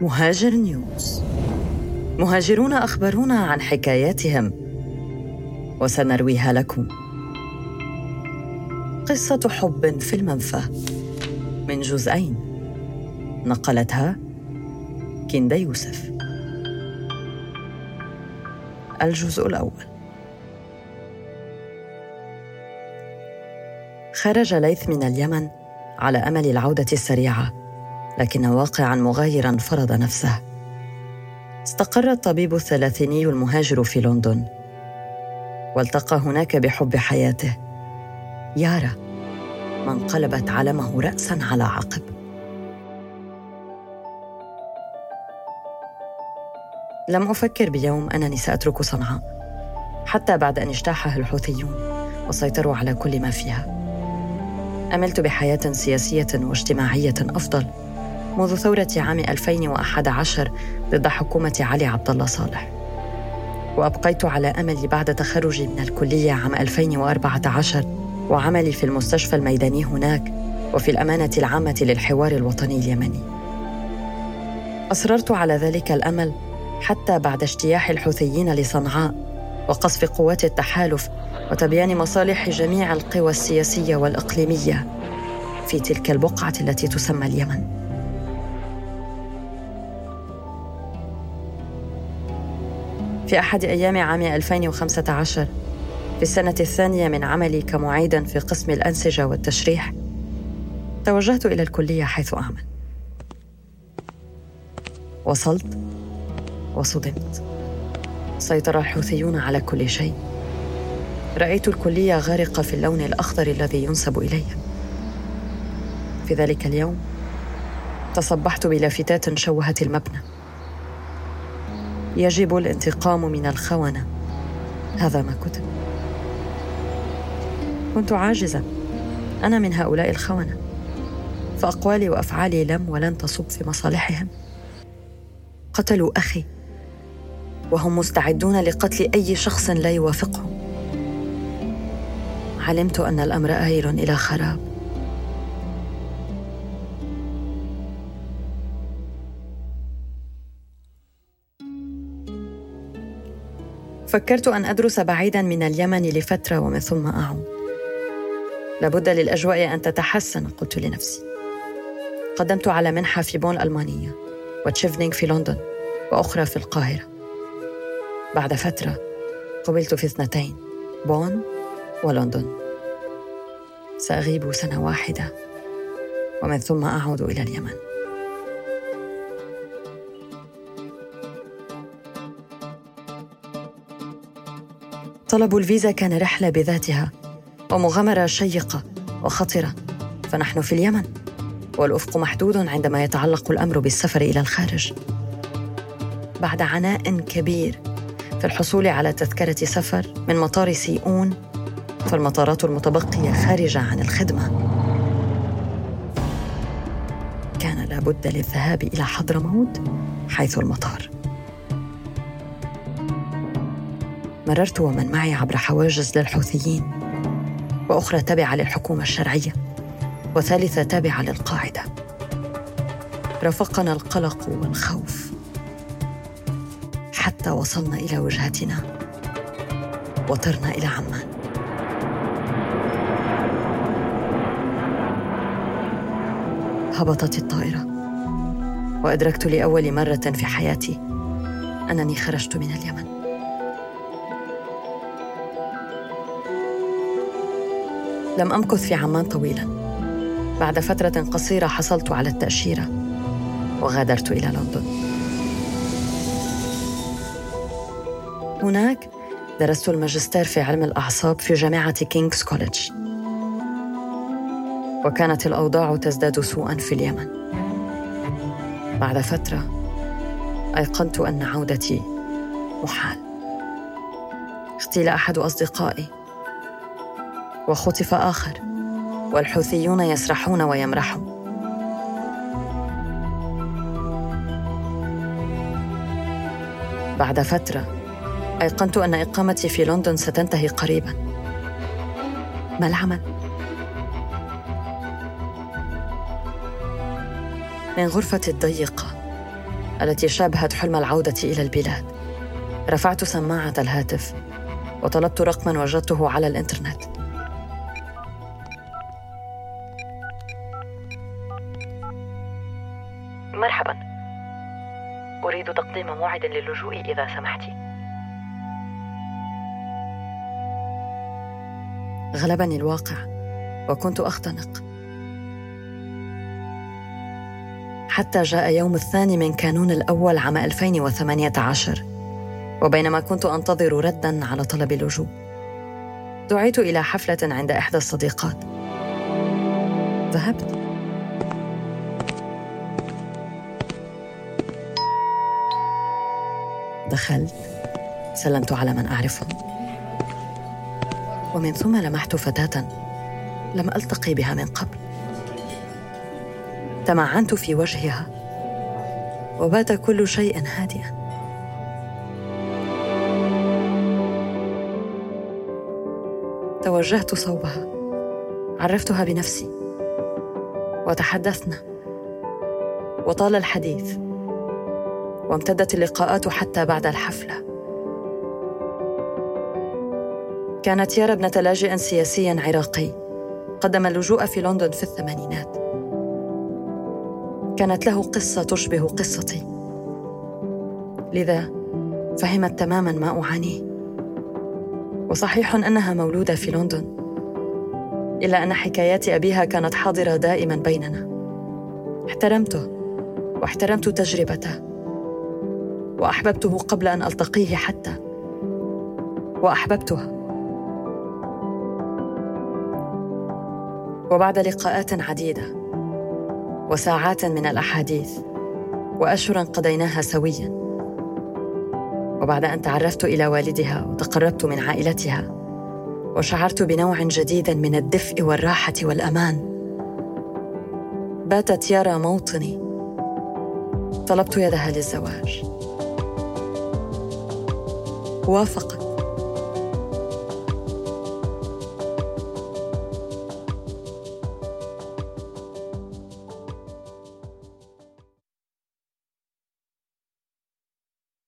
مهاجر نيوز. مهاجرون أخبرونا عن حكاياتهم. وسنرويها لكم. قصة حب في المنفى. من جزئين. نقلتها كندا يوسف. الجزء الأول. خرج ليث من اليمن على أمل العودة السريعة. لكن واقعا مغايرا فرض نفسه. استقر الطبيب الثلاثيني المهاجر في لندن. والتقى هناك بحب حياته. يارا من قلبت علمه راسا على عقب. لم أفكر بيوم أنني سأترك صنعاء حتى بعد أن اجتاحها الحوثيون وسيطروا على كل ما فيها. أملت بحياة سياسية واجتماعية أفضل. منذ ثورة عام 2011 ضد حكومة علي عبد الله صالح. وأبقيت على املي بعد تخرجي من الكلية عام 2014 وعملي في المستشفى الميداني هناك وفي الأمانة العامة للحوار الوطني اليمني. أصررت على ذلك الأمل حتى بعد اجتياح الحوثيين لصنعاء وقصف قوات التحالف وتبيان مصالح جميع القوى السياسية والإقليمية في تلك البقعة التي تسمى اليمن. في احد أيام عام 2015 في السنة الثانية من عملي كمعيدا في قسم الأنسجة والتشريح توجهت إلى الكلية حيث أعمل. وصلت وصدمت. سيطر الحوثيون على كل شيء. رأيت الكلية غارقة في اللون الأخضر الذي ينسب إليها. في ذلك اليوم تصبحت بلافتات شوهت المبنى. يجب الانتقام من الخونة. هذا ما كتب كنت عاجزة. أنا من هؤلاء الخونة. فأقوالي وأفعالي لم ولن تصب في مصالحهم. قتلوا أخي. وهم مستعدون لقتل أي شخص لا يوافقهم. علمت أن الأمر آير إلى خراب. فكرت أن أدرس بعيدا من اليمن لفترة ومن ثم أعود. لابد للأجواء أن تتحسن قلت لنفسي. قدمت على منحة في بون ألمانية وتشيفنينغ في لندن وأخرى في القاهرة. بعد فترة قبلت في اثنتين بون ولندن. سأغيب سنة واحدة ومن ثم أعود إلى اليمن. طلب الفيزا كان رحلة بذاتها ومغامرة شيقة وخطرة. فنحن في اليمن والأفق محدود عندما يتعلق الأمر بالسفر إلى الخارج. بعد عناء كبير في الحصول على تذكرة سفر من مطار سيئون فالمطارات المتبقية خارجة عن الخدمة. كان لابد للذهاب إلى حضرموت حيث المطار. مررت ومن معي عبر حواجز للحوثيين وأخرى تابعة للحكومة الشرعية وثالثة تابعة للقاعدة. رافقنا القلق والخوف حتى وصلنا إلى وجهتنا وطرنا إلى عمان. هبطت الطائرة وأدركت لأول مرة في حياتي أنني خرجت من اليمن. لم أمكث في عمان طويلا. بعد فترة قصيرة حصلت على التأشيرة وغادرت إلى لندن. هناك درست الماجستير في علم الأعصاب في جامعة كينغز كوليدج وكانت الأوضاع تزداد سوءا في اليمن. بعد فترة أيقنت أن عودتي محال. اغتيل أحد أصدقائي. وخطف آخر والحوثيون يسرحون ويمرحون. بعد فترة أيقنت أن إقامتي في لندن ستنتهي قريبا. ما العمل؟ من غرفتي الضيقة التي شابهت حلم العودة إلى البلاد رفعت سماعة الهاتف وطلبت رقما وجدته على الإنترنت. مرحبا. أريد تقديم موعد للجوء إذا سمحت. غلبني الواقع وكنت أختنق. حتى جاء يوم الثاني من كانون الأول عام 2018 وبينما كنت أنتظر ردا على طلب اللجوء دعيت إلى حفلة عند إحدى الصديقات. ذهبت. دخلت سلمت على من أعرفهم ومن ثم لمحت فتاة لم ألتقي بها من قبل. تمعنت في وجهها وبات كل شيء هادئا. توجهت صوبها عرفتها بنفسي وتحدثنا. وطال الحديث. وامتدت اللقاءات حتى بعد الحفلة. كانت يارا ابنة لاجئ سياسي عراقي. قدم اللجوء في لندن في الثمانينات. كانت له قصة تشبه قصتي. لذا فهمت تماما ما أعانيه. وصحيح أنها مولودة في لندن إلا أن حكايات أبيها كانت حاضرة دائما بيننا. احترمته واحترمت تجربته. وأحببته قبل أن ألتقيه حتى. وأحببتها. وبعد لقاءات عديدة. وساعات من الأحاديث. واشهرا قضيناها سويا. وبعد أن تعرفت إلى والدها وتقربت من عائلتها. وشعرت بنوع جديد من الدفء والراحة والأمان. باتت يارا موطني. طلبت يدها للزواج. وافقت